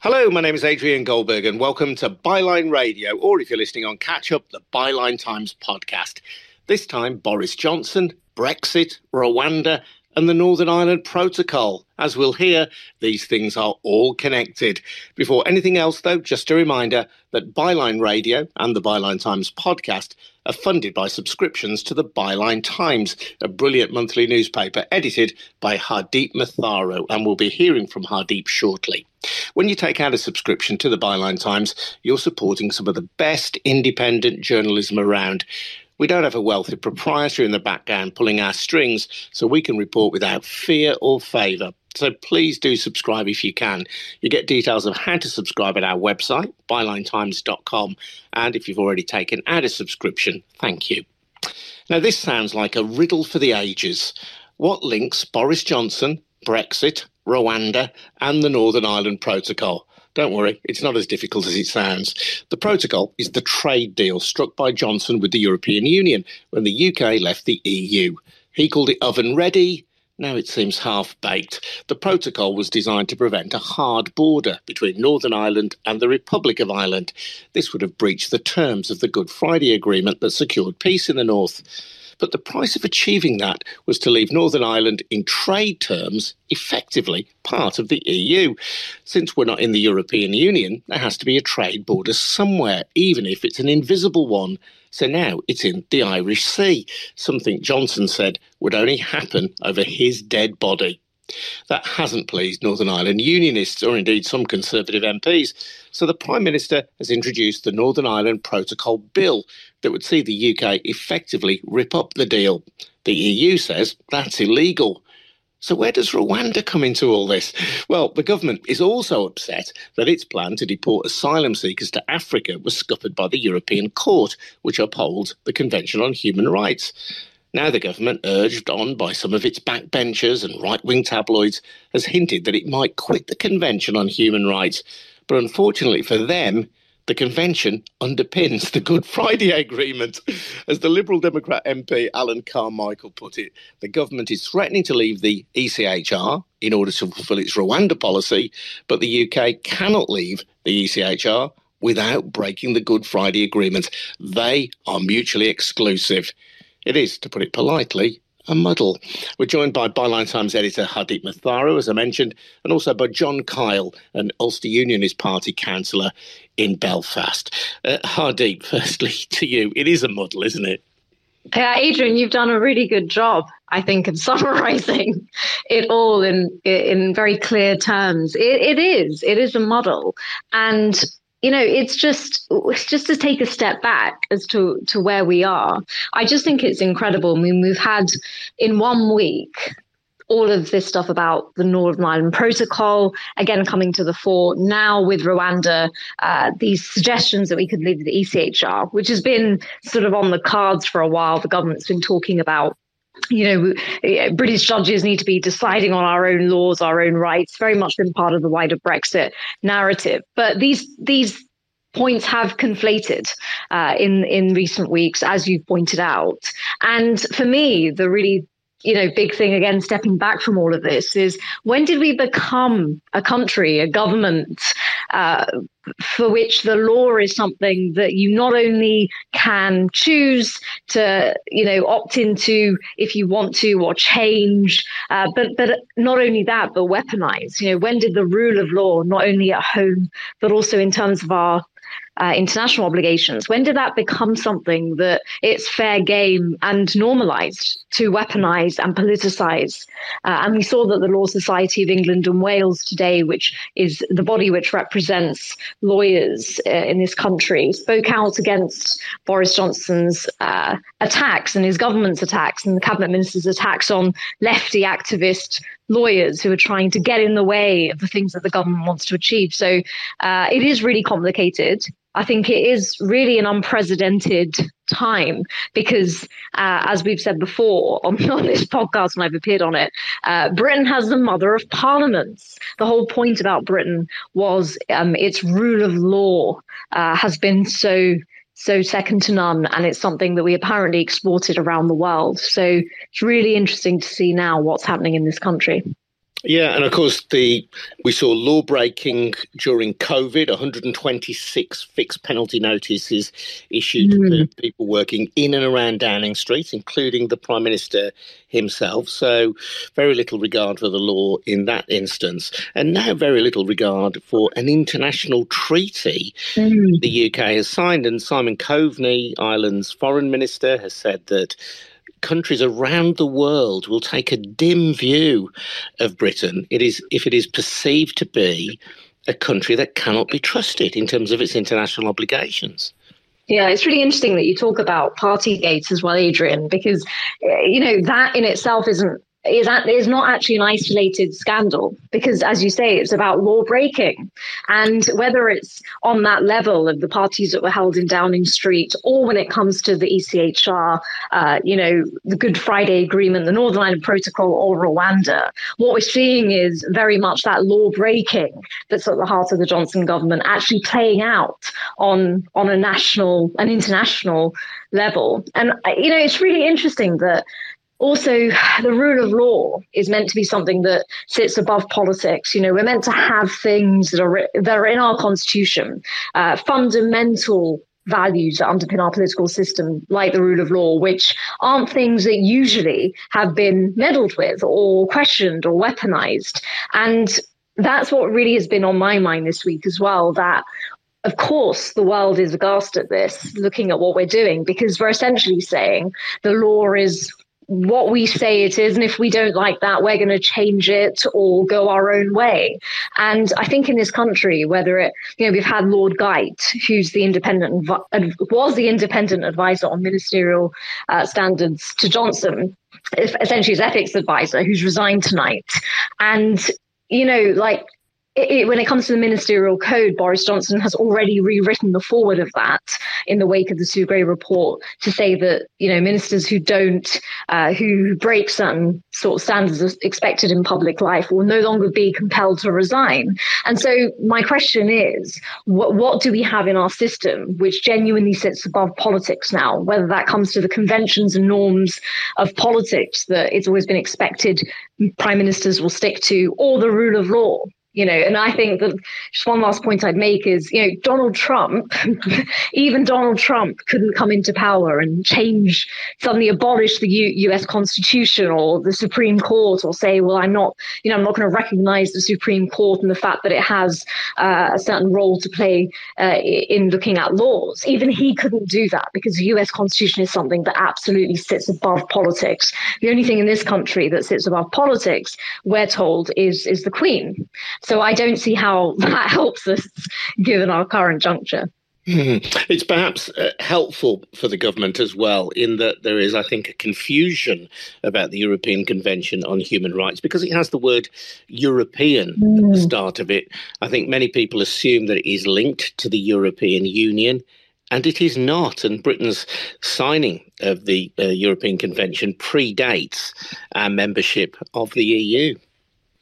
Hello, my name is Adrian Goldberg, and welcome to Byline Radio, or if you're listening on Catch Up, the Byline Times podcast. This time, Boris Johnson, Brexit, Rwanda, and the Northern Ireland Protocol. As we'll hear, these things are all connected. Before anything else, though, just a reminder that Byline Radio and the Byline Times podcast are funded by subscriptions to the Byline Times, a brilliant monthly newspaper edited by Hardeep Matharu, and we'll be hearing from Hardeep shortly. When you take out a subscription to the Byline Times, you're supporting some of the best independent journalism around. We don't have a wealthy proprietor in the background pulling our strings, so we can report without fear or favour. So please do subscribe if you can. You get details of how to subscribe at our website, bylinetimes.com. And if you've already taken out a subscription, thank you. Now, this sounds like a riddle for the ages. What links Boris Johnson, Brexit, Rwanda, and the Northern Ireland Protocol? Don't worry, it's not as difficult as it sounds. The protocol is the trade deal struck by Johnson with the European Union when the UK left the EU. He called it oven ready. Now it seems half baked. The protocol was designed to prevent a hard border between Northern Ireland and the Republic of Ireland. This would have breached the terms of the Good Friday Agreement that secured peace in the North. But the price of achieving that was to leave Northern Ireland in trade terms effectively part of the EU. Since we're not in the European Union, there has to be a trade border somewhere, even if it's an invisible one. So now it's in the Irish Sea, something Johnson said would only happen over his dead body. That hasn't pleased Northern Ireland Unionists or indeed some Conservative MPs. So the Prime Minister has introduced the Northern Ireland Protocol Bill that would see the UK effectively rip up the deal. The EU says that's illegal. So, where does Rwanda come into all this? Well, the government is also upset that its plan to deport asylum seekers to Africa was scuppered by the European Court, which upholds the Convention on Human Rights. Now, the government, urged on by some of its backbenchers and right wing tabloids, has hinted that it might quit the Convention on Human Rights. But unfortunately for them, the convention underpins the Good Friday Agreement. As the Liberal Democrat MP Alan Carmichael put it, the government is threatening to leave the ECHR in order to fulfil its Rwanda policy, but the UK cannot leave the ECHR without breaking the Good Friday Agreement. They are mutually exclusive. It is, to put it politely, a muddle. We're joined by Byline Times editor Hardeep Matharu, as I mentioned, and also by John Kyle, an Ulster Unionist Party councillor in Belfast. Uh, firstly to you, it is a muddle, isn't it? Yeah, Adrian, you've done a really good job, I think, of summarizing it all in in very clear terms. It, it is, it is a muddle, and you know it's just it's just to take a step back as to to where we are i just think it's incredible i mean we've had in one week all of this stuff about the Northern Ireland Protocol, again coming to the fore now with Rwanda, uh, these suggestions that we could leave the ECHR, which has been sort of on the cards for a while. The government's been talking about you know, British judges need to be deciding on our own laws, our own rights, very much been part of the wider Brexit narrative. But these these points have conflated uh, in in recent weeks, as you've pointed out. And for me, the really you know big thing again stepping back from all of this is when did we become a country a government uh, for which the law is something that you not only can choose to you know opt into if you want to or change uh, but but not only that but weaponize. You know when did the rule of law not only at home but also in terms of our uh, international obligations? When did that become something that it's fair game and normalized to weaponize and politicize? Uh, and we saw that the Law Society of England and Wales today, which is the body which represents lawyers uh, in this country, spoke out against Boris Johnson's uh, attacks and his government's attacks and the cabinet minister's attacks on lefty activist lawyers who are trying to get in the way of the things that the government wants to achieve. So uh, it is really complicated. I think it is really an unprecedented time because, uh, as we've said before on, on, this podcast, and I've appeared on it, uh, Britain has the mother of parliaments. The whole point about Britain was um, its rule of law uh, has been so so second to none and it's something that we apparently exported around the world so it's really interesting to see now what's happening in this country Yeah, and of course the we saw law breaking during COVID. 126 fixed penalty notices issued mm. to people working in and around Downing Street, including the Prime Minister himself. So very little regard for the law in that instance, and now very little regard for an international treaty mm. the UK has signed. And Simon Coveney, Ireland's foreign minister, has said that countries around the world will take a dim view of Britain. It is if it is perceived to be a country that cannot be trusted in terms of its international obligations. Yeah, it's really interesting that you talk about Partygate as well, Adrian, because eh, you know that in itself isn't is, is not actually an isolated scandal because, as you say, it's about law breaking. And whether it's on that level of the parties that were held in Downing Street or when it comes to the ECHR, uh, you know, the Good Friday Agreement, the Northern Ireland Protocol, or Rwanda, what we're seeing is very much that law breaking that's at the heart of the Johnson government actually playing out on, on a national and international level. And, you know, it's really interesting that also the rule of law is meant to be something that sits above politics. You know we're meant to have things that are that are in our constitution uh, fundamental values that underpin our political system like the rule of law which aren't things that usually have been meddled with or questioned or weaponized. And that's what really has been on my mind this week as well that of course, the world is aghast at this, looking at what we're doing, because we're essentially saying the law is what we say it is. And if we don't like that, we're going to change it or go our own way. And I think in this country, whether it, you know, we've had Lord Geidt, who's the independent, was the independent advisor on ministerial uh, standards to Johnson, essentially his ethics advisor, who's resigned tonight. And you know, like it, it, when it comes to the ministerial code, Boris Johnson has already rewritten the foreword of that in the wake of the Sue Gray report to say that you know ministers who don't, uh, who break certain sort of standards expected in public life will no longer be compelled to resign. And so my question is, what, what do we have in our system which genuinely sits above politics now? Whether that comes to the conventions and norms of politics that it's always been expected prime ministers will stick to, or the rule of law you know and i think that just one last point i'd make is you know donald trump even donald trump couldn't come into power and change suddenly abolish the U- us constitution or the supreme court or say well i'm not you know i'm not going to recognize the supreme court and the fact that it has uh, a certain role to play uh, in looking at laws. Even he couldn't do that because the us constitution is something that absolutely sits above politics. The only thing in this country that sits above politics we're told is is the queen so I don't see how that helps us given our current juncture. Hmm. It's perhaps uh, helpful for the government as well, in that there is, I think, a confusion about the European Convention on Human Rights because it has the word European mm. at the hmm. start of it. I think many people assume that it is linked to the European Union, and it is not. And Britain's signing of the uh, European Convention predates our membership of the EU.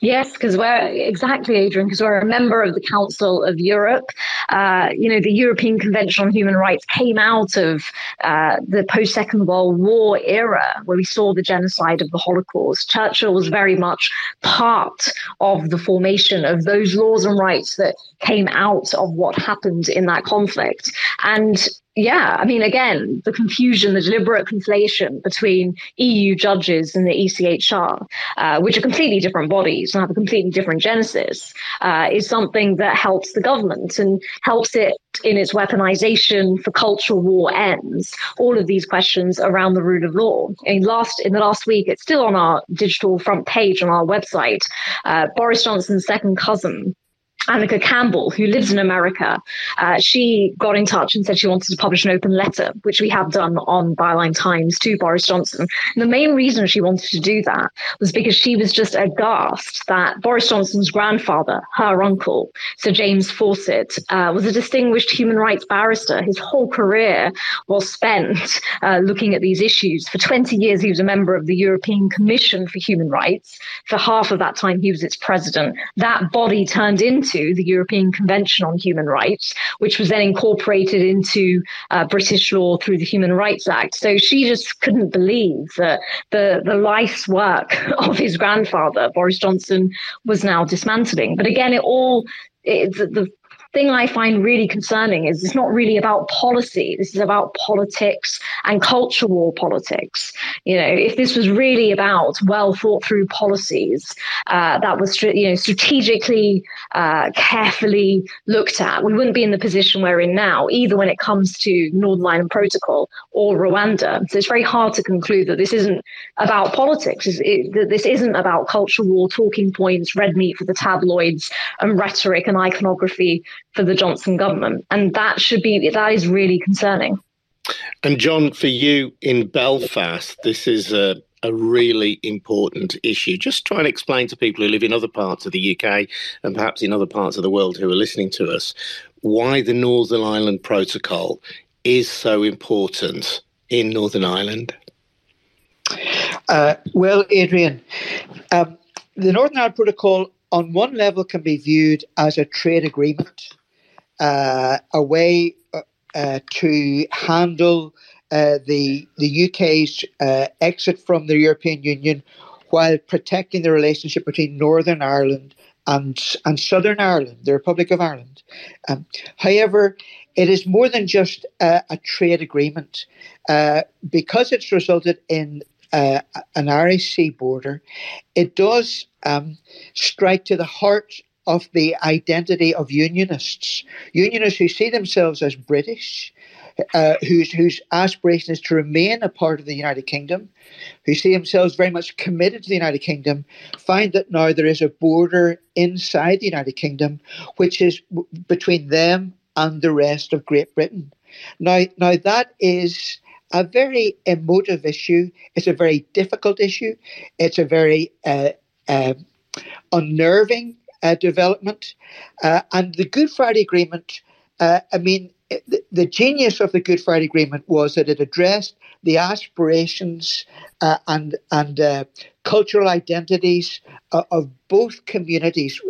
Yes, because we're exactly, Adrian, because we're a member of the Council of Europe. Uh, you know, the European Convention on Human Rights came out of uh, the post Second World War era where we saw the genocide of the Holocaust. Churchill was very much part of the formation of those laws and rights that came out of what happened in that conflict. And yeah, I mean, again, the confusion, the deliberate conflation between EU judges and the ECHR, uh, which are completely different bodies and have a completely different genesis, uh, is something that helps the government and helps it in its weaponization for cultural war ends. All of these questions around the rule of law. In last in the last week, it's still on our digital front page on our website. Uh, Boris Johnson's second cousin Annika Campbell, who lives in America, uh, she got in touch and said she wanted to publish an open letter, which we have done on Byline Times to Boris Johnson. And the main reason she wanted to do that was because she was just aghast that Boris Johnson's grandfather, her uncle, Sir James Fawcett, uh, was a distinguished human rights barrister. His whole career was spent uh, looking at these issues. For 20 years, he was a member of the European Commission for Human Rights. For half of that time, he was its president. That body turned into the European Convention on Human Rights, which was then incorporated into uh, British law through the Human Rights Act. So she just couldn't believe that the, the life's work of his grandfather, Boris Johnson, was now dismantling. But again, it all it, the thing I find really concerning is it's not really about policy. This is about politics and culture war politics. You know, if this was really about well thought through policies uh, that was you know strategically, uh, carefully looked at, we wouldn't be in the position we're in now, either when it comes to Northern Ireland Protocol or Rwanda. So it's very hard to conclude that this isn't about politics. It, that this isn't about culture war talking points, red meat for the tabloids, and rhetoric and iconography for the Johnson government. And that should be, that is really concerning. And John, for you in Belfast, this is a, a really important issue. Just try and explain to people who live in other parts of the UK and perhaps in other parts of the world who are listening to us why the Northern Ireland Protocol is so important in Northern Ireland. Uh, well, Adrian, um, the Northern Ireland Protocol on one level can be viewed as a trade agreement uh, a way uh, uh, to handle uh, the the UK's uh, exit from the European Union while protecting the relationship between Northern Ireland and and Southern Ireland, the Republic of Ireland. Um, however, it is more than just a trade agreement because it's resulted in uh, an Irish sea border. It does um, strike to the heart of the identity of unionists. Unionists who see themselves as British, uh, whose, whose aspiration is to remain a part of the United Kingdom, who see themselves very much committed to the United Kingdom, find that now there is a border inside the United Kingdom which is w- between them and the rest of Great Britain. Now, now that is a very emotive issue. It's a very difficult issue. It's a very uh, uh, unnerving uh, development. Uh, and the Good Friday Agreement, uh, I mean, the, the, genius of the Good Friday Agreement was that it addressed the aspirations uh, and and uh, cultural identities of, both communities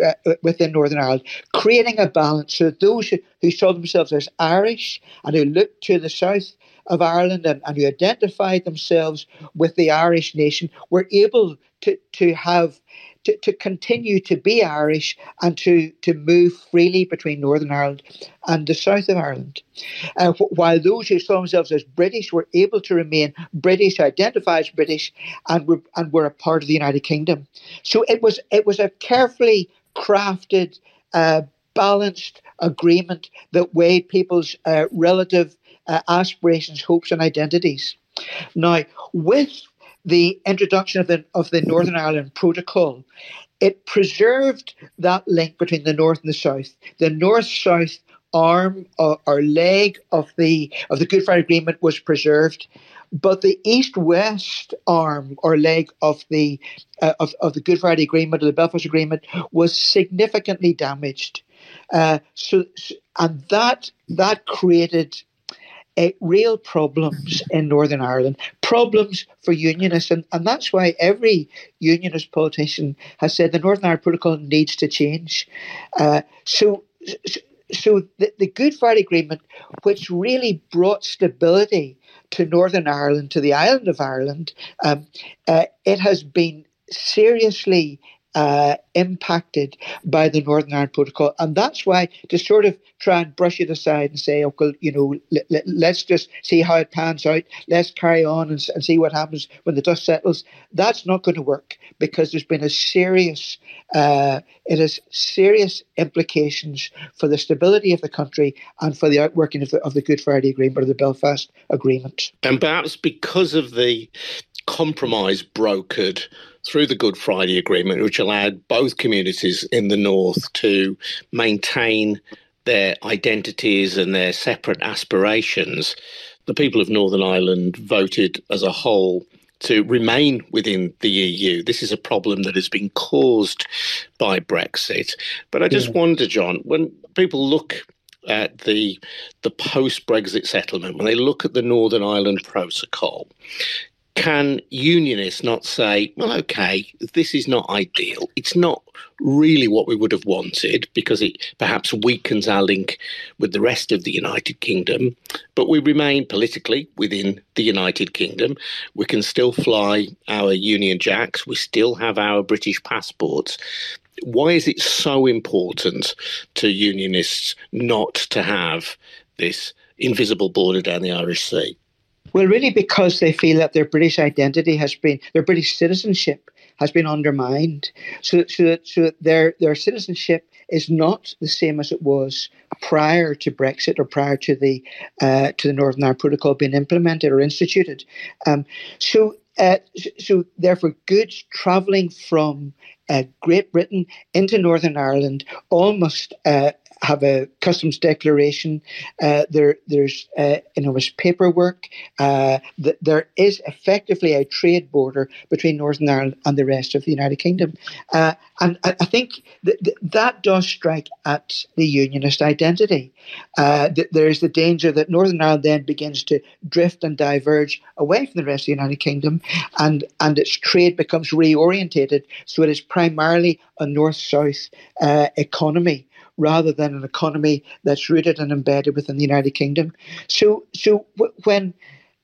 within Northern Ireland, creating a balance so those who, who saw themselves as Irish and who looked to the south of Ireland and, and who identified themselves with the Irish nation were able to, to have to, to continue to be Irish and to, to move freely between Northern Ireland and the south of Ireland. Uh, while those who saw themselves as British were able to remain British, identify as British, and were, and were a part of the United Kingdom. So it was, it was a carefully crafted, uh, balanced agreement that weighed people's uh, relative uh, aspirations, hopes, and identities. Now, with the introduction of the of the Northern Ireland Protocol, it preserved that link between the North and the South. The North-South arm or, or leg of the of the Good Friday Agreement was preserved, but the East-West arm or leg of the uh, of, of the Good Friday Agreement or the Belfast Agreement was significantly damaged. Uh, so, and that that created uh, real problems in Northern Ireland, problems for unionists. And, and that's why every unionist politician has said the Northern Ireland Protocol needs to change. Uh, so, so the, the Good Friday Agreement, which really brought stability to Northern Ireland, to the island of Ireland, um, uh, it has been seriously uh, impacted by the Northern Ireland Protocol. And that's why to sort of try and brush it aside and say, okay, you know, let, us just see how it pans out. Let's carry on and, and, see what happens when the dust settles. That's not going to work because there's been a serious, uh, it has serious implications for the stability of the country and for the outworking of the, of the Good Friday Agreement or the Belfast Agreement. And perhaps because of the compromise brokered through the Good Friday Agreement, which allowed both communities in the north to maintain their identities and their separate aspirations, the people of Northern Ireland voted as a whole to remain within the EU. This is a problem that has been caused by Brexit. But I just yeah. wonder, John, when people look at the the post Brexit settlement, when they look at the Northern Ireland Protocol, can unionists not say, well, okay, this is not ideal. It's not really what we would have wanted because it perhaps weakens our link with the rest of the United Kingdom, but we remain politically within the United Kingdom. We can still fly our Union Jacks, we still have our British passports. Why is it so important to unionists not to have this invisible border down the Irish Sea? Well, really, because they feel that their British identity has been, their British citizenship has been undermined. So, so, that, so that their, their citizenship is not the same as it was prior to Brexit or prior to the uh, to the Northern Ireland Protocol being implemented or instituted. Um, so, uh, so therefore, goods travelling from uh, Great Britain into Northern Ireland almost uh, have a customs declaration. Uh, there, there's uh, enormous paperwork. Uh, th- there is effectively a trade border between Northern Ireland and the rest of the United Kingdom, uh, and I, I think th- th- that does strike at the unionist identity. Uh, th- there is the danger that Northern Ireland then begins to drift and diverge away from the rest of the United Kingdom, and and its trade becomes reorientated so it is primarily a north-south uh, economy rather than an economy that's rooted and embedded within the United Kingdom. So, so when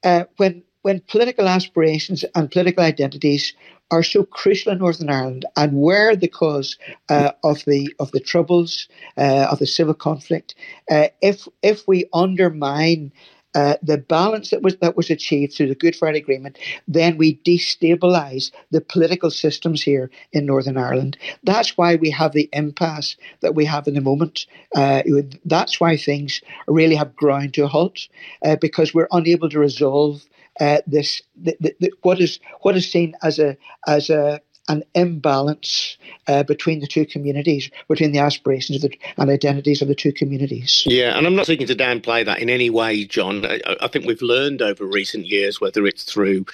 uh, when when political aspirations and political identities are so crucial in Northern Ireland and were the cause uh, of the of the troubles uh, of the civil conflict, uh, if if we undermine uh, the balance that was that was achieved through the Good Friday Agreement, then we destabilise the political systems here in Northern Ireland. That's why we have the impasse that we have in the moment. Uh, that's why things really have ground to a halt uh, because we're unable to resolve uh, this the, the, the, what is what is seen as a as a an imbalance uh, between the two communities, between the aspirations the, and identities of the two communities. Yeah, and I'm not seeking to downplay that in any way, John. I, I think we've learned over recent years, whether it's through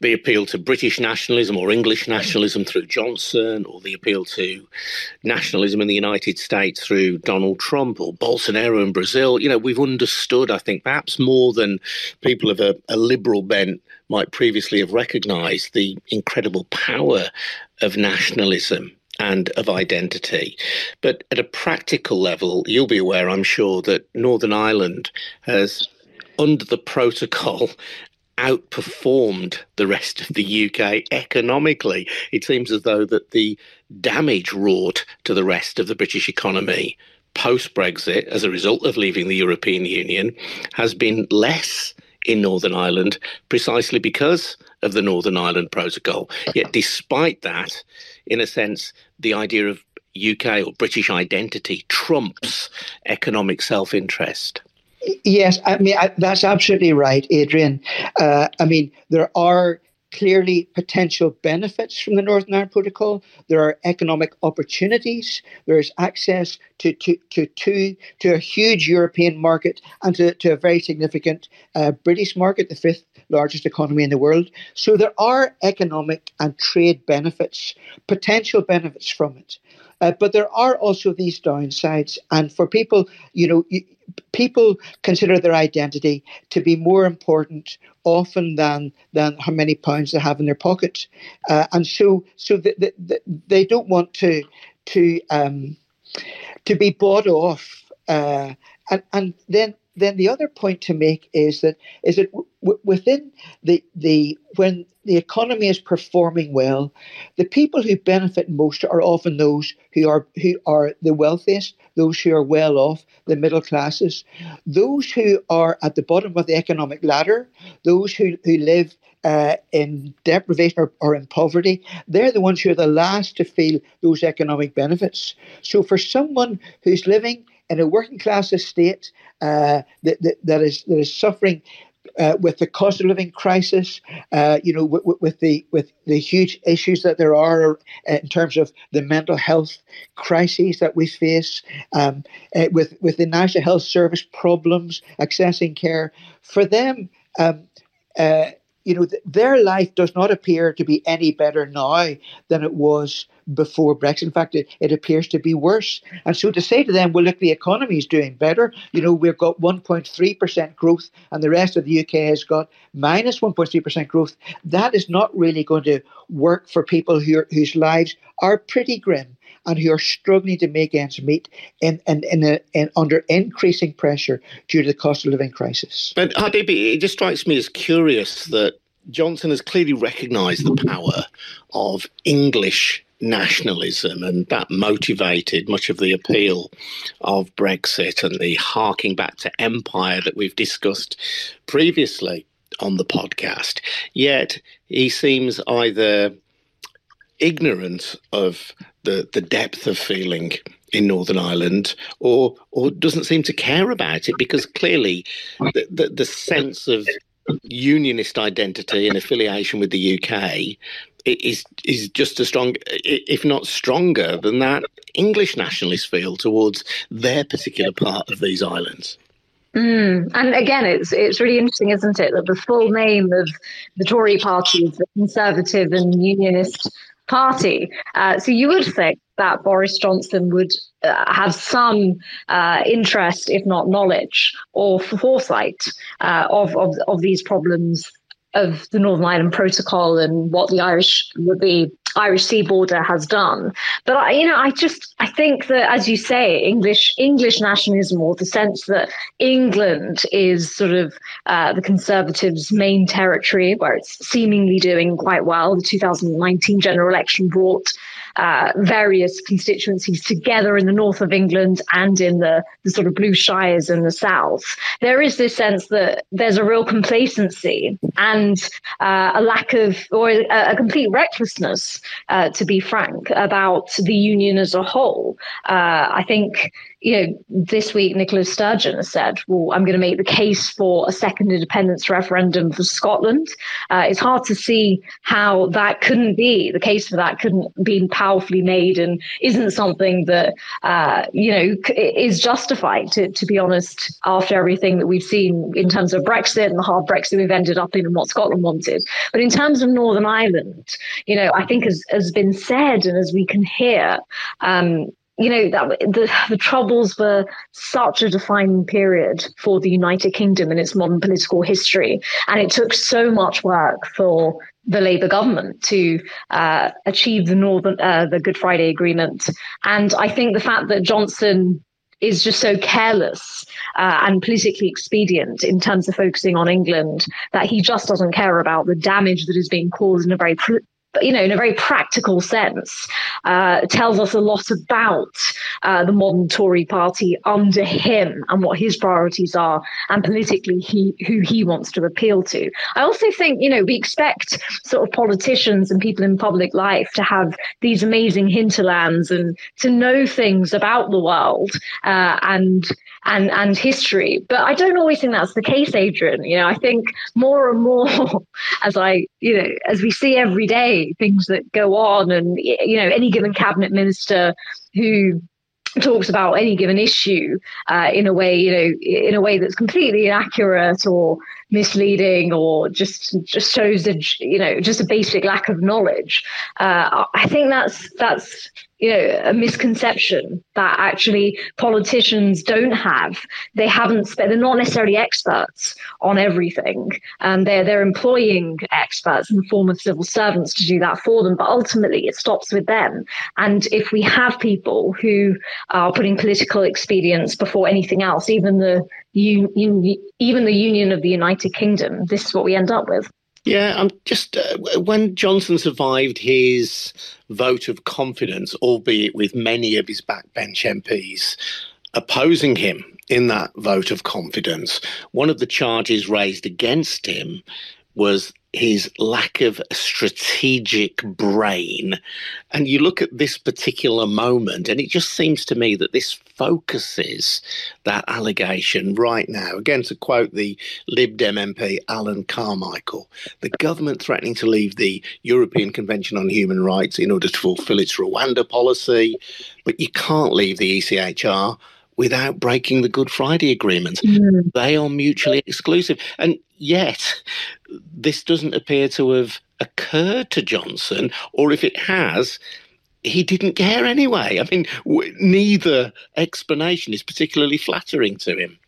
the appeal to British nationalism or English nationalism through Johnson, or the appeal to nationalism in the United States through Donald Trump or Bolsonaro in Brazil. You know, we've understood, I think, perhaps more than people of a, a liberal bent might previously have recognized the incredible power of nationalism and of identity. But at a practical level, you'll be aware, I'm sure, that Northern Ireland has under the protocol outperformed the rest of the UK economically. It seems as though that the damage wrought to the rest of the British economy post Brexit as a result of leaving the European Union has been less in Northern Ireland precisely because of the Northern Ireland Protocol. Yet, despite that, in a sense, the idea of UK or British identity trumps economic self interest. Yes, I mean I, that's absolutely right, Adrian. Uh, I mean there are clearly potential benefits from the Northern Ireland Protocol. There are economic opportunities. There is access to to to to, to a huge European market and to, to a very significant uh, British market, the fifth largest economy in the world. So there are economic and trade benefits, potential benefits from it. Uh, but there are also these downsides, and for people, you know, people consider their identity to be more important often than than how many pounds they have in their pocket, uh, and so so the, the, the, they don't want to to um, to be bought off, uh, and and then then the other point to make is that is that w- within the the when the economy is performing well, the people who benefit most are often those who are who are the wealthiest, those who are well off, the middle classes, those who are at the bottom of the economic ladder, those who, who live uh, in deprivation or, or, in poverty, they're the ones who are the last to feel those economic benefits. So for someone who's living in a working class estate uh, that, that, that is that is suffering uh, with the cost of living crisis, uh, you know, with, with, the with the huge issues that there are in terms of the mental health crises that we face, um, uh, with with the National Health Service problems accessing care, for them, um, uh, you know, th- their life does not appear to be any better now than it was before Brexit. In fact, it, it appears to be worse. And so to say to them, well, look, the economy is doing better. You know, we've got 1.3% growth and the rest of the UK has got minus 1.3% growth. That is not really going to work for people who whose lives are pretty grim and who are struggling to make ends meet in, in, in, in, under increasing pressure due to the cost of living crisis. But it just strikes me as curious that Johnson has clearly recognised the power of English nationalism, and that motivated much of the appeal of Brexit and the harking back to empire that we've discussed previously on the podcast. Yet he seems either ignorant of the, the depth of feeling in Northern Ireland or or doesn't seem to care about it because clearly the, the, the sense of unionist identity and affiliation with the UK is is just as strong, if not stronger, than that English nationalist feel towards their particular part of these islands. Mm. And again, it's it's really interesting, isn't it, that the full name of the Tory party is the Conservative and Unionist Party. Uh, so you would think that Boris Johnson would uh, have some uh, interest, if not knowledge or foresight, uh, of, of of these problems of the Northern Ireland Protocol and what the Irish the Irish sea border has done. But I, you know, I just I think that as you say, English English nationalism or the sense that England is sort of uh, the Conservatives' main territory, where it's seemingly doing quite well. The 2019 general election brought uh, various constituencies together in the north of England and in the, the sort of blue shires in the south, there is this sense that there's a real complacency and uh, a lack of, or a, a complete recklessness, uh, to be frank, about the union as a whole. Uh, I think you know, this week Nicola Sturgeon said, well, I'm going to make the case for a second independence referendum for Scotland. Uh, it's hard to see how that couldn't be, the case for that couldn't be powerfully made and isn't something that, uh, you know, is justified, to, to be honest, after everything that we've seen in terms of Brexit and the hard Brexit we've ended up in and what Scotland wanted. But in terms of Northern Ireland, you know, I think as has been said and as we can hear, um, you know that the, the troubles were such a defining period for the united kingdom in its modern political history. And it took so much work for the Labour government to uh, achieve the Northern uh, the Good Friday Agreement, and I think the fact that Johnson is just so careless uh, and politically expedient in terms of focusing on England that he just doesn't care about the damage that is being caused in a very you know, in a very practical sense, uh, tells us a lot about uh, the modern Tory party under him and what his priorities are, and politically he who he wants to appeal to. I also think, you know, we expect sort of politicians and people in public life to have these amazing hinterlands and to know things about the world uh, and and and history. But I don't always think that's the case, Adrian. You know, I think more and more as I, you know, as we see every day things that go on, and you know, any given cabinet minister who talks about any given issue uh, in a way, you know, in a way that's completely inaccurate or misleading or just just shows a you know just a basic lack of knowledge. Uh, I think that's that's you know a misconception that actually politicians don't have. They haven't spent they're not necessarily experts on everything. And they're they're employing experts in the form of civil servants to do that for them but ultimately it stops with them. And if we have people who are putting political expedience before anything else even the even the union of the united kingdom this is what we end up with yeah, I'm just uh, when Johnson survived his vote of confidence, albeit with many of his backbench MPs opposing him in that vote of confidence. One of the charges raised against him was his lack of strategic brain. And you look at this particular moment, and it just seems to me that this focuses that allegation right now. Again, to quote the Lib Dem MP Alan Carmichael, the government threatening to leave the European Convention on Human Rights in order to fulfill its Rwanda policy, but you can't leave the ECHR without breaking the Good Friday Agreement. Mm. They are mutually exclusive. And yet, this doesn't appear to have occurred to Johnson, or if it has, he didn't care anyway. I mean, w- neither explanation is particularly flattering to him.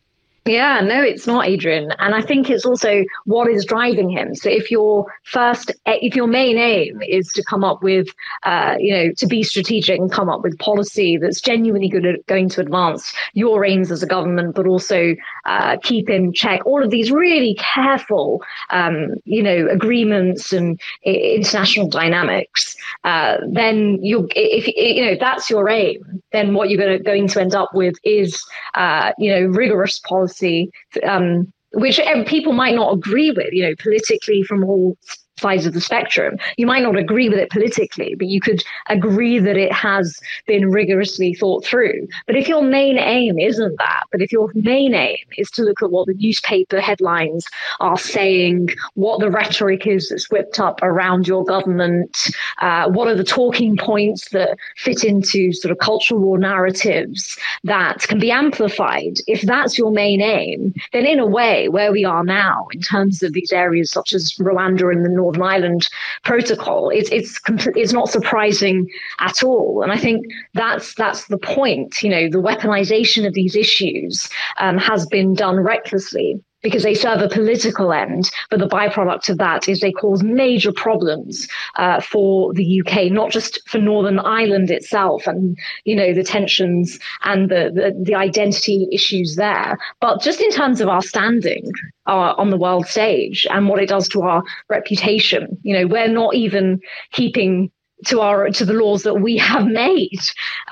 Yeah, no, it's not, Adrian. And I think it's also what is driving him. So if your first, if your main aim is to come up with, uh, you know, to be strategic and come up with policy that's genuinely good at going to advance your aims as a government, but also uh, keep in check all of these really careful, um, you know, agreements and international dynamics, uh, then you, if you know, that's your aim, then what you're going to end up with is, uh, you know, rigorous policy policy, um, which people might not agree with, you know, politically from all sides of the spectrum. You might not agree with it politically, but you could agree that it has been rigorously thought through. But if your main aim isn't that, but if your main aim is to look at what the newspaper headlines are saying, what the rhetoric is that's whipped up around your government, uh, what are the talking points that fit into sort of cultural war narratives that can be amplified, if that's your main aim, then in a way, where we are now in terms of these areas such as Rwanda and the North Northern Ireland Protocol. It's it's it's not surprising at all, and I think that's that's the point. You know, the weaponization of these issues um, has been done recklessly because they serve a political end. But the byproduct of that is they cause major problems uh, for the UK, not just for Northern Ireland itself and, you know, the tensions and the, the, the identity issues there, but just in terms of our standing uh, on the world stage and what it does to our reputation. You know, we're not even keeping to our to the laws that we have made.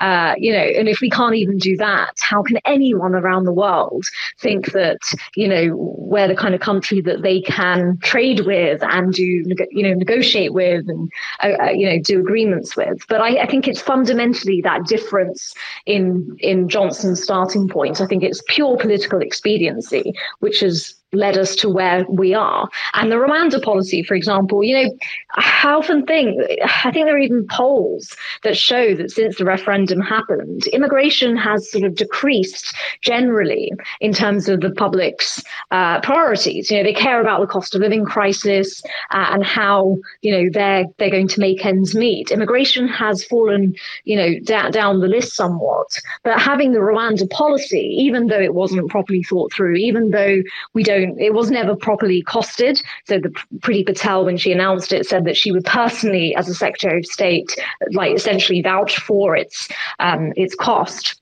Uh, you know and if we can't even do that how can anyone around the world think that you know we're the kind of country that they can trade with and do you know negotiate with and uh, uh, you know do agreements with? But I, I think it's fundamentally that difference in in Johnson's starting point. I think it's pure political expediency which is led us to where we are. And the Rwanda policy, for example, you know, I often think, I think there are even polls that show that since the referendum happened, immigration has sort of decreased generally in terms of the public's uh, priorities. You know, they care about the cost of living crisis uh, and how, you know, they're, they're going to make ends meet. Immigration has fallen, you know, down the list somewhat. But having the Rwanda policy, even though it wasn't properly thought through, even though we don't don't, it was never properly costed. So the Priti Patel, when she announced it, said that she would personally, as a Secretary of State, like essentially vouch for its um, its cost.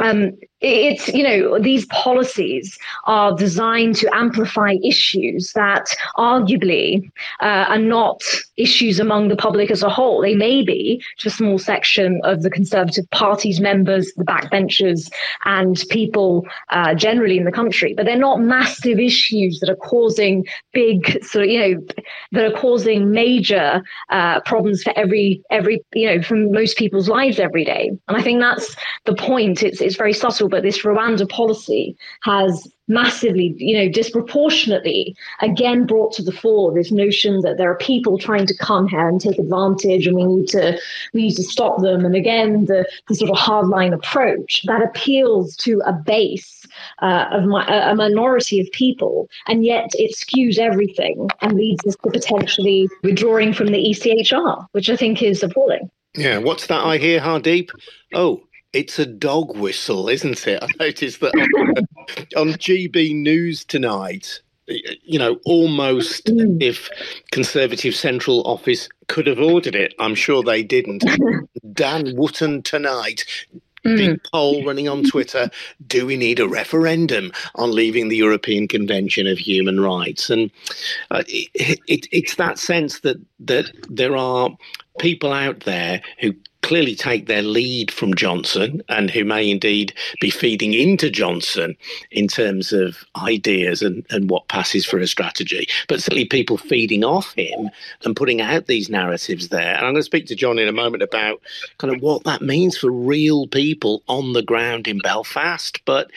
Um, it's you know these policies are designed to amplify issues that arguably uh, are not issues among the public as a whole. They may be to a small section of the conservative party's members the backbenchers and people uh, generally in the country but they're not massive issues that are causing big sort of you know that are causing major uh, problems for every every you know for most people's lives every day. And i think that's the point. It's it's very subtle but this Rwanda policy has massively, you know, disproportionately again brought to the fore this notion that there are people trying to come here and take advantage and we need to we need to stop them. And again, the, the sort of hardline approach that appeals to a base uh, of my, a minority of people, and yet it skews everything and leads us to potentially withdrawing from the ECHR, which I think is appalling. Yeah, what's that I hear, Hardeep? Oh, it's a dog whistle, isn't it? I noticed that on, on GB News tonight, you know, almost mm. if Conservative Central Office could have ordered it. I'm sure they didn't. Dan Wootton tonight. Mm. Big poll running on Twitter. Do we need a referendum on leaving the European Convention of Human Rights? And uh, it, it, it's that sense that that there are people out there who clearly take their lead from Johnson and who may indeed be feeding into Johnson in terms of ideas and, and what passes for a strategy. But certainly people feeding off him and putting out these narratives there. And I'm going to speak to John in a moment about kind of what that means for real people on the ground in Belfast. But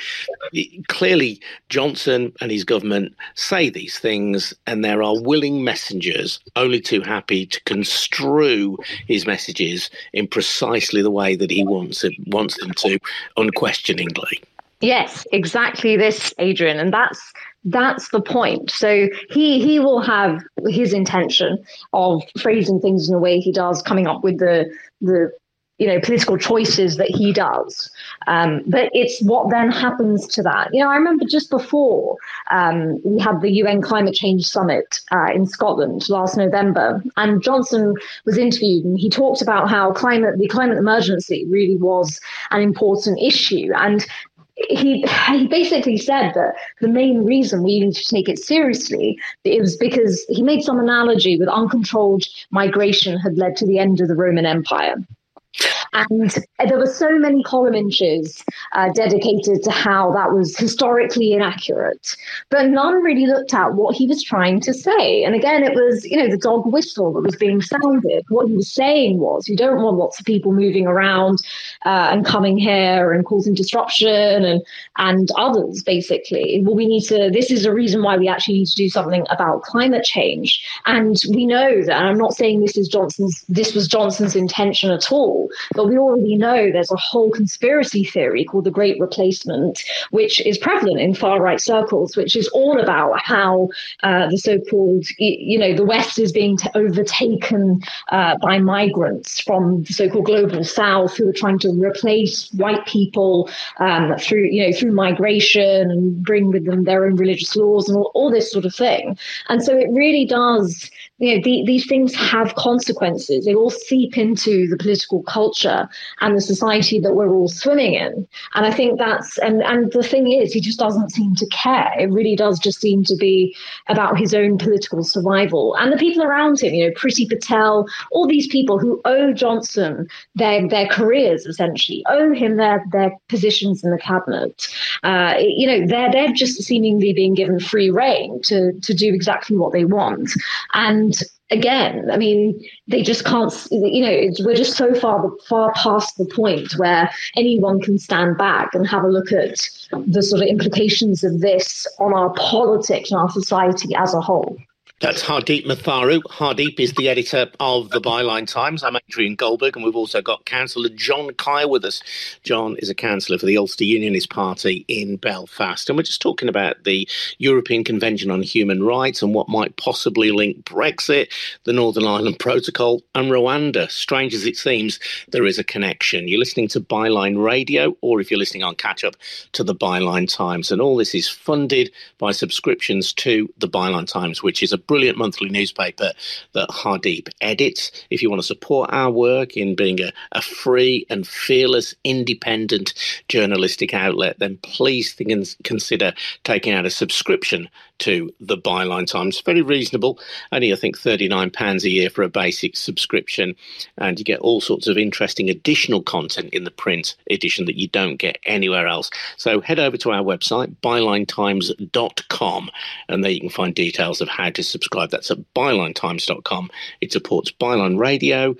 clearly, Johnson and his government say these things, and there are willing messengers only too happy to construe his messages in precisely the way that he wants it, wants them to, unquestioningly. Yes, exactly this, Adrian, and that's that's the point. So he he will have his intention of phrasing things in a way he does, coming up with the the you know political choices that he does. Um, but it's what then happens to that. You know i remember just before um, we had the un climate change summit uh, in scotland last november and johnson was interviewed and he talked about how climate the climate emergency really was an important issue. And he he basically said that the main reason we need to take it seriously is because he made some analogy with uncontrolled migration had led to the end of the Roman Empire. And there were so many column inches uh, dedicated to how that was historically inaccurate, but none really looked at what he was trying to say. And again, it was, you know, the dog whistle that was being sounded. What he was saying was, you don't want lots of people moving around uh, and coming here and causing disruption and and others, basically. Well, we need to. This is a reason why we actually need to do something about climate change. And we know that. I'm not saying this is Johnson's. This was Johnson's intention at all but we already know there's a whole conspiracy theory called the Great Replacement, which is prevalent in far right circles, which is all about how uh, the so called, you know, the West is being overtaken uh, by migrants from the so called global South who are trying to replace white people um, through, you know, through migration and bring with them their own religious laws and all, all this sort of thing. And so it really does you know, the, these things have consequences. They all seep into the political culture and the society that we're all swimming in. And I think that's, and, and the thing is, he just doesn't seem to care. It really does just seem to be about his own political survival. And the people around him, you know, Priti Patel, all these people who owe Johnson their, their careers, essentially, owe him their, their positions in the cabinet. Uh, you know, they're, they're just seemingly being given free reign to, to do exactly what they want. And again, I mean, they just can't. You know, we're just so far far past the point where anyone can stand back and have a look at the sort of implications of this on our politics and our society as a whole. That's Hardeep Matharu. Hardeep is the editor of the Byline Times. I'm Adrian Goldberg, and we've also got Councillor John Kyle with us. John is a councillor for the Ulster Unionist Party in Belfast. And we're just talking about the European Convention on Human Rights and what might possibly link Brexit, the Northern Ireland Protocol, and Rwanda. Strange as it seems, there is a connection. You're listening to Byline Radio, or if you're listening on catch up, to the Byline Times. And all this is funded by subscriptions to the Byline Times, which is a brilliant monthly newspaper that Hardeep edits. If you want to support our work in being a, a free and fearless, independent journalistic outlet, then please think and consider taking out a subscription to the Byline Times. Very reasonable, only I think £39 a year for a basic subscription, and you get all sorts of interesting additional content in the print edition that you don't get anywhere else. So head over to our website, bylinetimes.com, and there you can find details of how to subscribe. That's at bylinetimes.com. It supports Byline Radio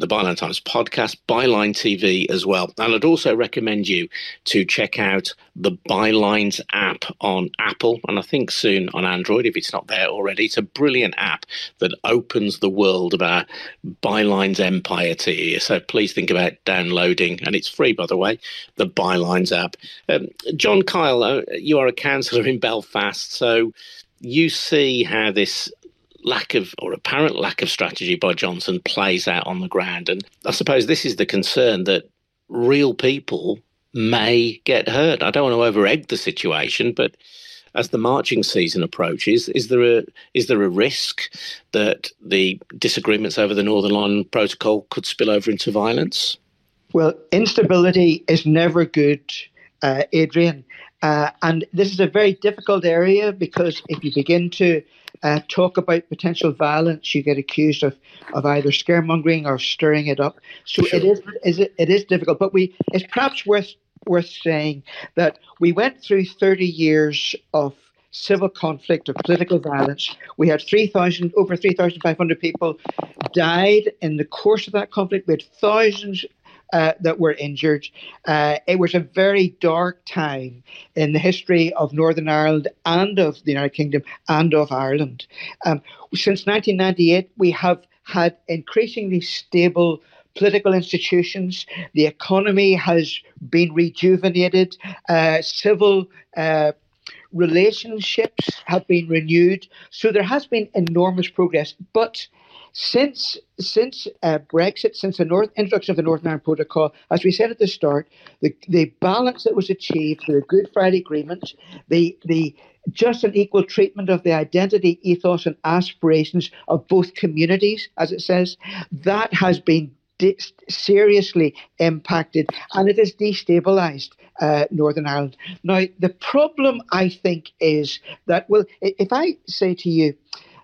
the Byline Times podcast, Byline TV as well. And I'd also recommend you to check out the Bylines app on Apple and I think soon on Android if it's not there already. It's a brilliant app that opens the world of our Bylines empire to you. So please think about downloading, and it's free by the way, the Bylines app. Um, John Kyle, uh, you are a councillor in Belfast, so you see how this lack of or apparent lack of strategy by Johnson plays out on the ground. And I suppose this is the concern that real people may get hurt. I don't want to over egg the situation, but as the marching season approaches, is there a is there a risk that the disagreements over the Northern Ireland Protocol could spill over into violence? Well, instability is never good, uh, Adrian. Uh, and this is a very difficult area because if you begin to uh, talk about potential violence, you get accused of, of either scaremongering or stirring it up. So sure. it is, is it, it is difficult. But we it's perhaps worth worth saying that we went through 30 years of civil conflict of political violence. We had 3,000, over 3,500 people died in the course of that conflict. We had thousands uh, that were injured. Uh, it was a very dark time in the history of Northern Ireland and of the United Kingdom and of Ireland. Um, since 1998, we have had increasingly stable political institutions. The economy has been rejuvenated. Uh, civil uh, relationships have been renewed. So there has been enormous progress. But since since uh, Brexit, since the North, introduction of the Northern Ireland Protocol, as we said at the start, the, the balance that was achieved through the Good Friday Agreement, the the just and equal treatment of the identity, ethos, and aspirations of both communities, as it says, that has been seriously impacted and it has destabilised uh, Northern Ireland. Now, the problem, I think, is that, well, if I say to you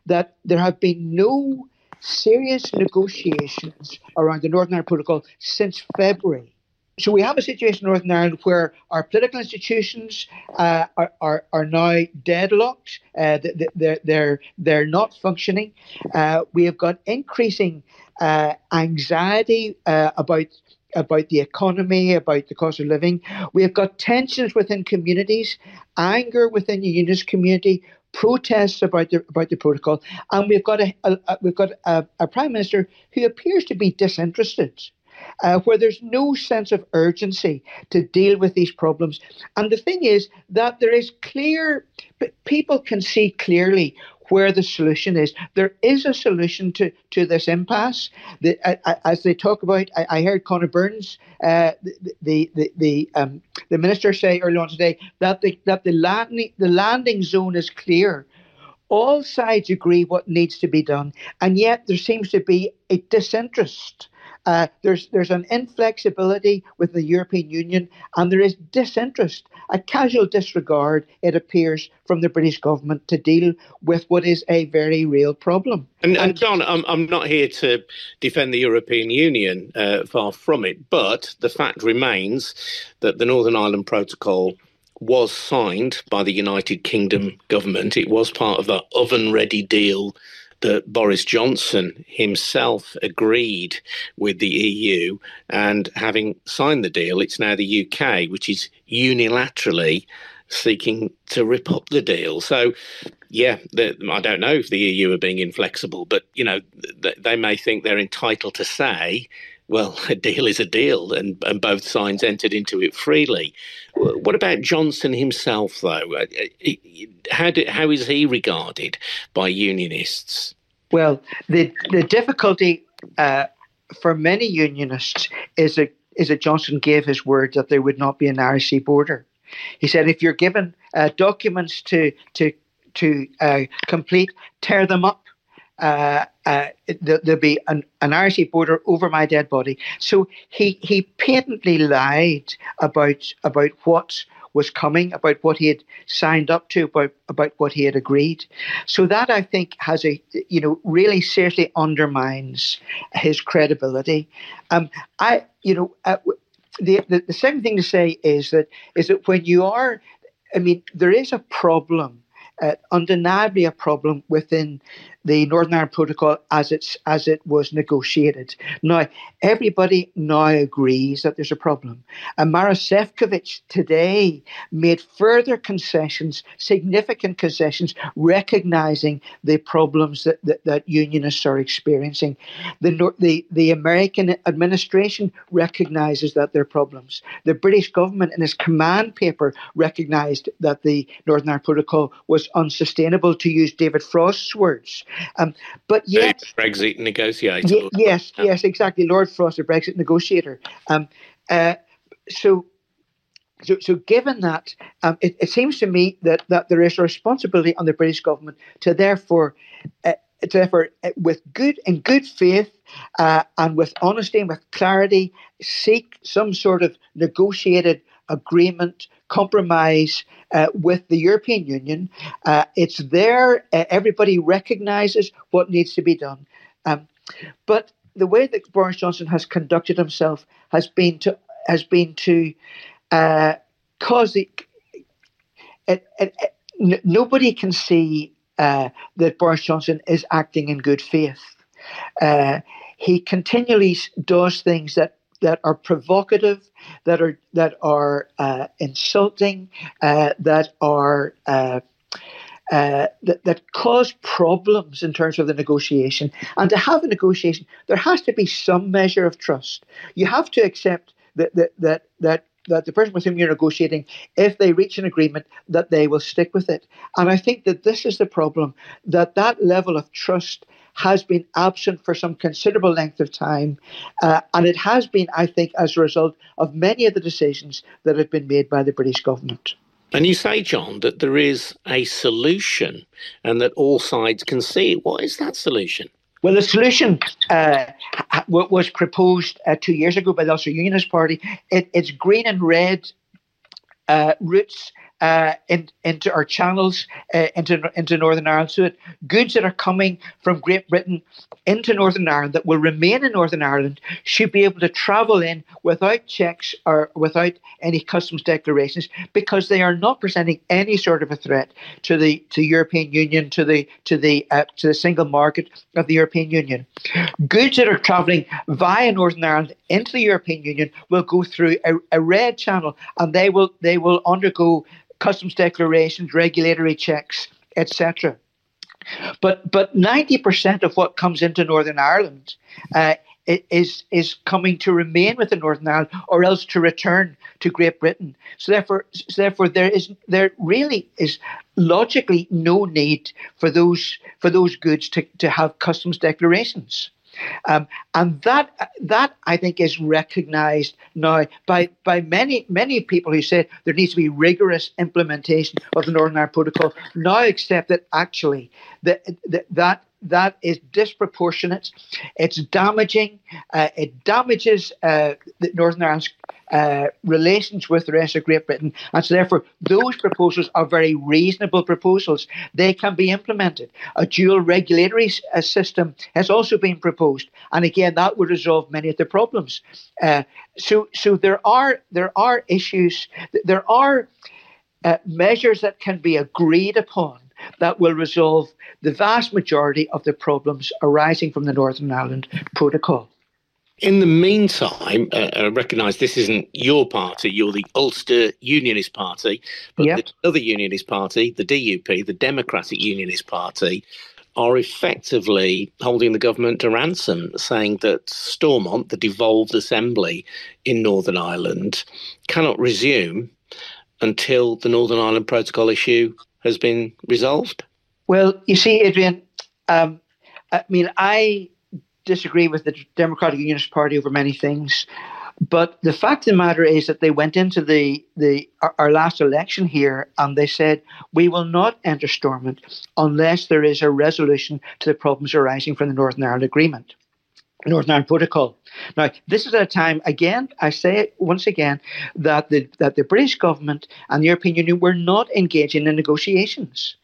that there have been no serious negotiations around the Northern Ireland Protocol since February, so we have a situation in Northern Ireland where our political institutions uh, are, are, are now deadlocked. Uh, they're, they're, they're not functioning. Uh, we have got increasing uh, anxiety uh, about about the economy, about the cost of living. We have got tensions within communities, anger within the unionist community, protests about the about the protocol, and we've got a, a, a we've got a, a, prime minister who appears to be disinterested uh, where there's no sense of urgency to deal with these problems. And the thing is that there is clear, people can see clearly where the solution is. There is a solution to, to this impasse. The, uh, as they talk about, I, I heard Conor Burns, uh, the the the the, um, the minister, say earlier on today that the that the landing the landing zone is clear. All sides agree what needs to be done, and yet there seems to be a disinterest uh, there's there's an inflexibility with the European Union, and there is disinterest, a casual disregard, it appears, from the British government to deal with what is a very real problem. And, and John, I'm, I'm not here to defend the European Union, uh, far from it, but the fact remains that the Northern Ireland Protocol was signed by the United Kingdom mm. government. It was part of the oven ready deal that Boris Johnson himself agreed with the EU, and having signed the deal, it's now the UK which is unilaterally seeking to rip up the deal. So, yeah, I don't know if the EU are being inflexible, but you know, they may think they're entitled to say well, a deal is a deal, and, and both sides entered into it freely. What about Johnson himself, though? Uh, uh, how, do, how is he regarded by unionists? Well, the, the difficulty uh, for many unionists is that, is that Johnson gave his word that there would not be an Irish border. He said, if you're given uh, documents to, to, to uh, complete, tear them up uh, uh, there'll be an, an Irish border over my dead body. So he he patently lied about about what was coming, about what he had signed up to, about about what he had agreed. So that I think has a you know really seriously undermines his credibility. Um, I you know. Uh, the, the, the second thing to say is that is that when you are, I mean, there is a problem uh, undeniably a problem within the Northern Ireland Protocol as it's as it was negotiated. Now, everybody now agrees that there's a problem. And Maroš Šefčovič today made further concessions, significant concessions, recognizing the problems that, that, that unionists are experiencing. The, the, the American administration recognizes that there are problems. The British government in its command paper recognized that the Northern Ireland Protocol was unsustainable, to use David Frost's words. Um, but yet, Brexit negotiator. Y- yes, yes, exactly. Lord Frost, a Brexit negotiator. Um, uh, so. So, so given that, um, it, it, seems to me that, that there is a responsibility on the British government to therefore, uh, to therefore, uh, with good in good faith uh, and with honesty and with clarity, seek some sort of negotiated agreement, compromise uh, with the European Union. Uh, it's there. Uh, everybody recognises what needs to be done. Um, but the way that Boris Johnson has conducted himself has been to has been to uh, cause the. It, it, it, n- nobody can see uh, that Boris Johnson is acting in good faith. Uh, he continually does things that that are provocative, that are that are uh, insulting, uh, that are uh, uh, that, that cause problems in terms of the negotiation. And to have a negotiation, there has to be some measure of trust. You have to accept that that that that that the person with whom you're negotiating, if they reach an agreement, that they will stick with it. And I think that this is the problem that that level of trust has been absent for some considerable length of time. Uh, and it has been, I think, as a result of many of the decisions that have been made by the British government. And you say, John, that there is a solution and that all sides can see. What is that solution? Well, the solution uh, was proposed uh, two years ago by the Ulster Unionist Party. It, it's green and red uh, routes uh, in, into our channels uh, into into Northern Ireland. So goods that are coming from Great Britain into Northern Ireland that will remain in Northern Ireland should be able to travel in without checks or without any customs declarations because they are not presenting any sort of a threat to the to European Union to the to the uh, to the single market of the European Union. Goods that are travelling via Northern Ireland into the European Union will go through a, a red channel and they will they will undergo customs declarations, regulatory checks, etc. But but ninety percent of what comes into Northern Ireland uh, is is coming to remain within Northern Ireland, or else to return to Great Britain. So therefore, so therefore, there is there really is logically no need for those for those goods to, to have customs declarations. Um, and that that I think is recognised now by by many many people who say there needs to be rigorous implementation of the Northern Ireland Protocol. Now accept that actually that that that is disproportionate. It's damaging. Uh, it damages uh, Northern Ireland's uh, relations with the rest of Great Britain. And so, therefore, those proposals are very reasonable proposals. They can be implemented. A dual regulatory uh, system has also been proposed. And again, that would resolve many of the problems. Uh, so, so there are there are issues, there are uh, measures that can be agreed upon that will resolve the vast majority of the problems arising from the Northern Ireland Protocol. In the meantime, uh, I recognise this isn't your party, you're the Ulster Unionist Party, but yep. the other Unionist Party, the DUP, the Democratic Unionist Party, are effectively holding the government to ransom, saying that Stormont, the devolved assembly in Northern Ireland, cannot resume until the Northern Ireland Protocol issue has been resolved? Well, you see, Adrian, um, I mean, I disagree with the Democratic Unionist Party over many things. But the fact of the matter is that they went into the, the our, last election here and they said we will not enter Stormont unless there is a resolution to the problems arising from the Northern Ireland Agreement. Northern Ireland Protocol. Now, this is at a time, again, I say it once again, that the, that the British government and the European Union were not engaging in negotiations.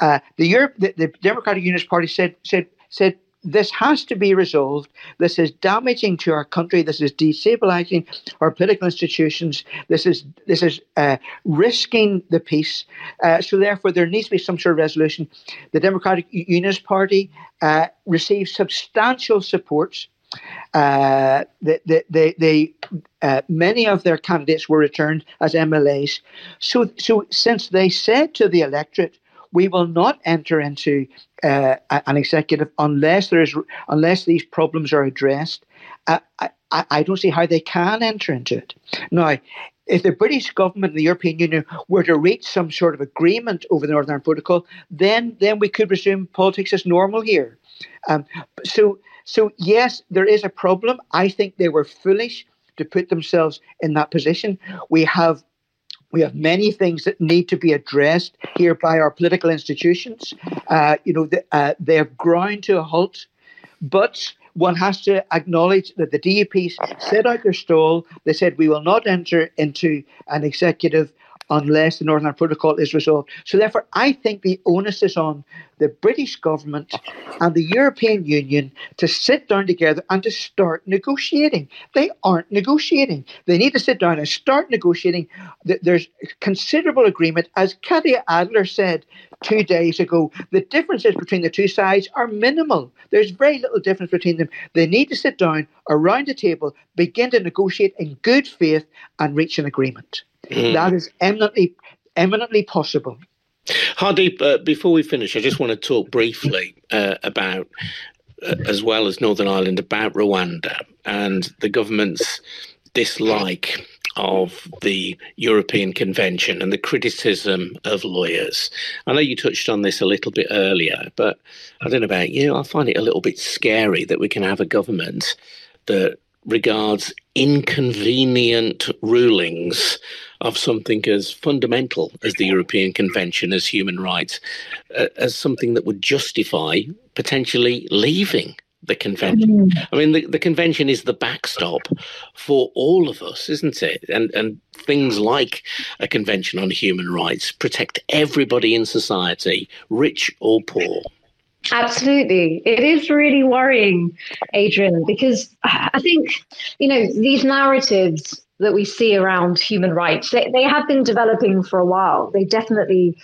Uh, the, Europe, the, the Democratic Unionist Party said, said, said this has to be resolved. This is damaging to our country. This is destabilizing our political institutions. This is this is uh, risking the peace. Uh, so therefore, there needs to be some sort of resolution. The Democratic Unionist Party uh, received substantial support. Uh, they, uh, many of their candidates were returned as MLAs. So, so since they said to the electorate, we will not enter into uh, an executive unless there is unless these problems are addressed. I, I, I don't see how they can enter into it. Now, if the British government and the European Union were to reach some sort of agreement over the Northern Ireland Protocol, then then we could resume politics as normal here. Um, so so yes, there is a problem. I think they were foolish to put themselves in that position. We have we have many things that need to be addressed here by our political institutions. Uh, you know, the, uh, they have ground to a halt, but one has to acknowledge that the DUP set out their stall. They said we will not enter into an executive unless the Northern Ireland Protocol is resolved. So, therefore, I think the onus is on the British government and the European Union to sit down together and to start negotiating. They aren't negotiating. They need to sit down and start negotiating. There's considerable agreement. As Katya Adler said two days ago, the differences between the two sides are minimal. There's very little difference between them. They need to sit down around a table, begin to negotiate in good faith, and reach an agreement. Mm. That is eminently, eminently possible. Hardeep, uh, before we finish, I just want to talk briefly uh, about, uh, as well as Northern Ireland, about Rwanda and the government's dislike of the European Convention and the criticism of lawyers. I know you touched on this a little bit earlier, but I don't know about you. I find it a little bit scary that we can have a government that regards inconvenient rulings of something as fundamental as the European Convention as human rights uh, as something that would justify potentially leaving the convention. Mm. I mean, the, the convention is the backstop for all of us, isn't it? And and things like a convention on human rights protect everybody in society, rich or poor. Absolutely. It is really worrying, Adrian, because I think, you know, these narratives that we see around human rights, they, they have been developing for a while. They definitely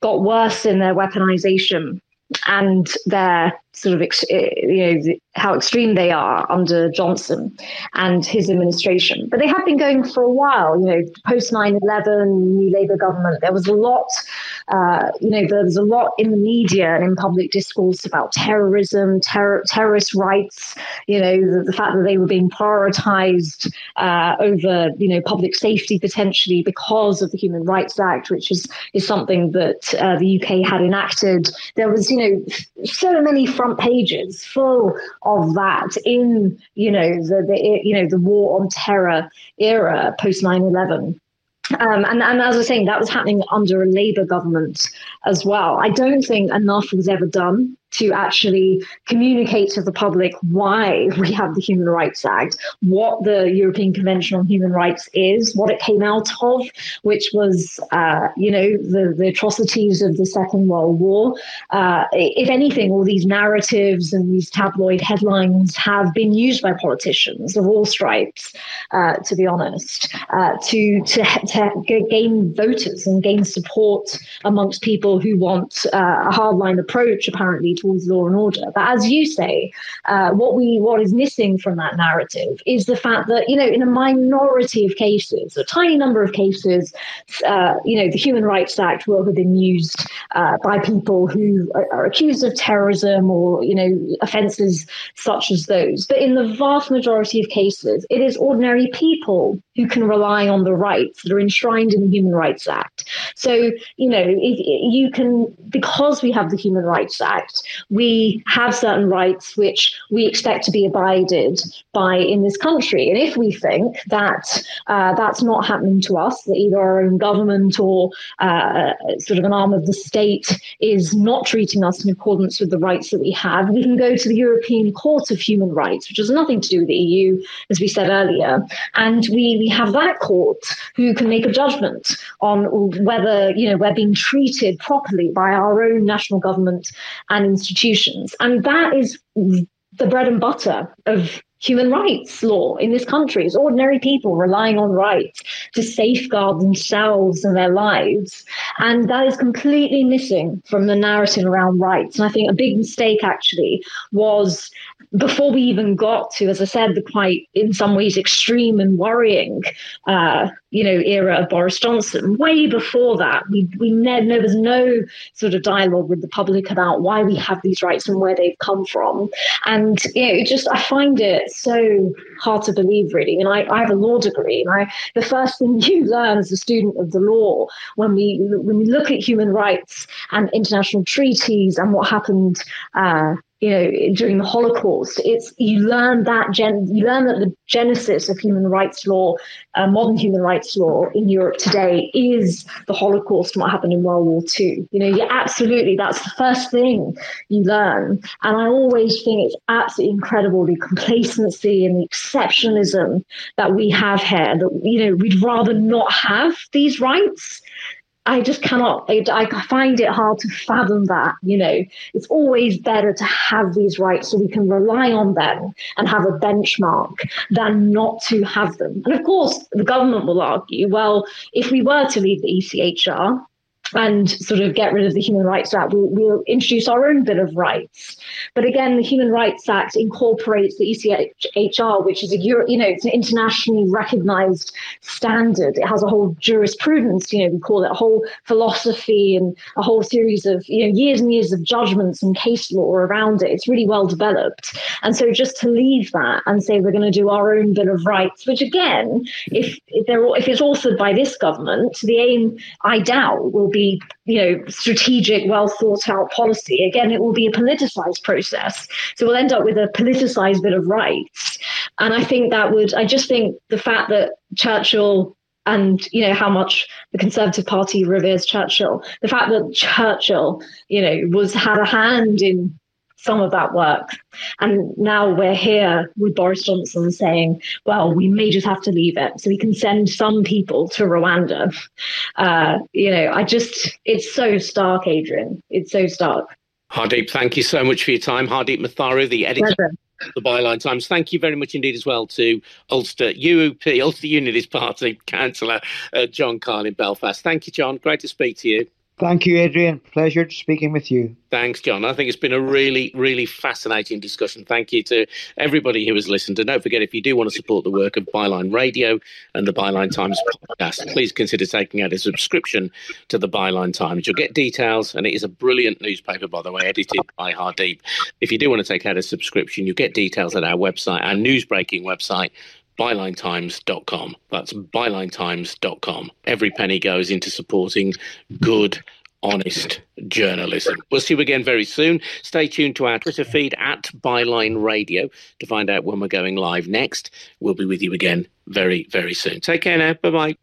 got worse in their weaponization and their sort of eh, you know how extreme they are under Johnson and his administration. But they have been going for a while. You know, post 9/11, new Labour government. There was a lot. Uh, you know, there was a lot in the media and in public discourse about terrorism, terror, terrorist rights. You know, the, the, fact that they were being prioritised uh, over you know public safety potentially because of the Human Rights Act, which is is something that uh, the UK had enacted. There was you know so many front pages full of that in you know the, the you know the war on terror era post 9-11 um, and, and as I was saying, that was happening under a Labour government as well. I don't think enough was ever done to actually communicate to the public why we have the Human Rights Act, what the European Convention on Human Rights is, what it came out of, which was, uh, you know, the, the atrocities of the Second World War. Uh, if anything, all these narratives and these tabloid headlines have been used by politicians of all stripes, uh, to be honest, uh, to, to, to gain voters and gain support amongst people who want uh, a hardline approach, apparently, towards law and order. But as you say, uh, what we what is missing from that narrative is the fact that you know in a minority of cases, a tiny number of cases, uh, you know the Human Rights Act will have been used uh, by people who are, are accused of terrorism or you know offences such as those. But in the vast majority of cases, it is ordinary people who can rely on the rights that are enshrined in the Human Rights Act. So, you know, if you can, because we have the Human Rights Act, we have certain rights which we expect to be abided by in this country. And if we think that uh, that's not happening to us, that either our own government or uh, sort of an arm of the state is not treating us in accordance with the rights that we have, we can go to the European Court of Human Rights, which has nothing to do with the EU, as we said earlier. And we, we have that court who can make a judgment on whether, you know, we're being treated properly by our own national government and institutions. And that is the bread and butter of human rights law in this country. It's ordinary people relying on rights to safeguard themselves and their lives. And that is completely missing from the narrative around rights. And I think a big mistake actually was before we even got to, as I said, the quite, in some ways, extreme and worrying, uh, you know, era of Boris Johnson. Way before that, we we ne- there was no sort of dialogue with the public about why we have these rights and where they've come from. And you know, it just I find it so hard to believe, really. And I, I have a law degree, and I the first thing you learn as a student of the law when we when we look at human rights and international treaties and what happened. Uh, you know during the holocaust it's you learn that gen you learn that the genesis of human rights law uh, modern human rights law in europe today is the holocaust and what happened in world war ii you know you absolutely that's the first thing you learn. And i always think it's absolutely incredible the complacency and the exceptionalism that we have here that you know we'd rather not have these rights I just cannot, I, I, find it hard to fathom that, you know, it's always better to have these rights so we can rely on them and have a benchmark than not to have them. And of course, the government will argue, well, if we were to leave the ECHR, and sort of get rid of the Human Rights Act. We'll, we'll, introduce our own Bill of Rights. But again, the Human Rights Act incorporates the ECHR, which is a Euro, you know it's an internationally recognized standard. It has a whole jurisprudence. You know, we call it a whole philosophy and a whole series of you know years and years of judgments and case law around it. It's really well developed. And so just to leave that and say we're going to do our own Bill of Rights, which again, if if, if it's authored by this government, the aim I doubt will be be, you know, strategic, well thought out policy. Again, it will be a politicized process. So we'll end up with a politicized bit of rights. And I think that would, I just think the fact that Churchill and you know how much the Conservative Party reveres Churchill. The fact that Churchill, you know, was had a hand in some of that work. And now we're here with Boris Johnson saying, well, we may just have to leave it. So we can send some people to Rwanda. Uh, you know, I just, it's so stark, Adrian. It's so stark. Hardeep, thank you so much for your time. Hardeep Matharu, the editor. Pleasure the Byline Times. Thank you very much indeed as well to Ulster UUP, Ulster Unionist Party Councillor uh, John Kyle in Belfast. Thank you, John. Great to speak to you. Thank you, Adrian. Pleasure speaking with you. Thanks, John. I think it's been a really, really fascinating discussion. Thank you to everybody who has listened. And don't forget, if you do want to support the work of Byline Radio and the Byline Times podcast, please consider taking out a subscription to the Byline Times. You'll get details, and it is a brilliant newspaper, by the way, edited by Hardeep. If you do want to take out a subscription, you'll get details at our website, our news-breaking website, bylinetimes.com. That's bylinetimes.com. Every penny goes into supporting good, honest journalism. We'll see you again very soon. Stay tuned to our Twitter feed at Byline Radio to find out when we're going live next. We'll be with you again very, very soon. Take care now. Bye bye.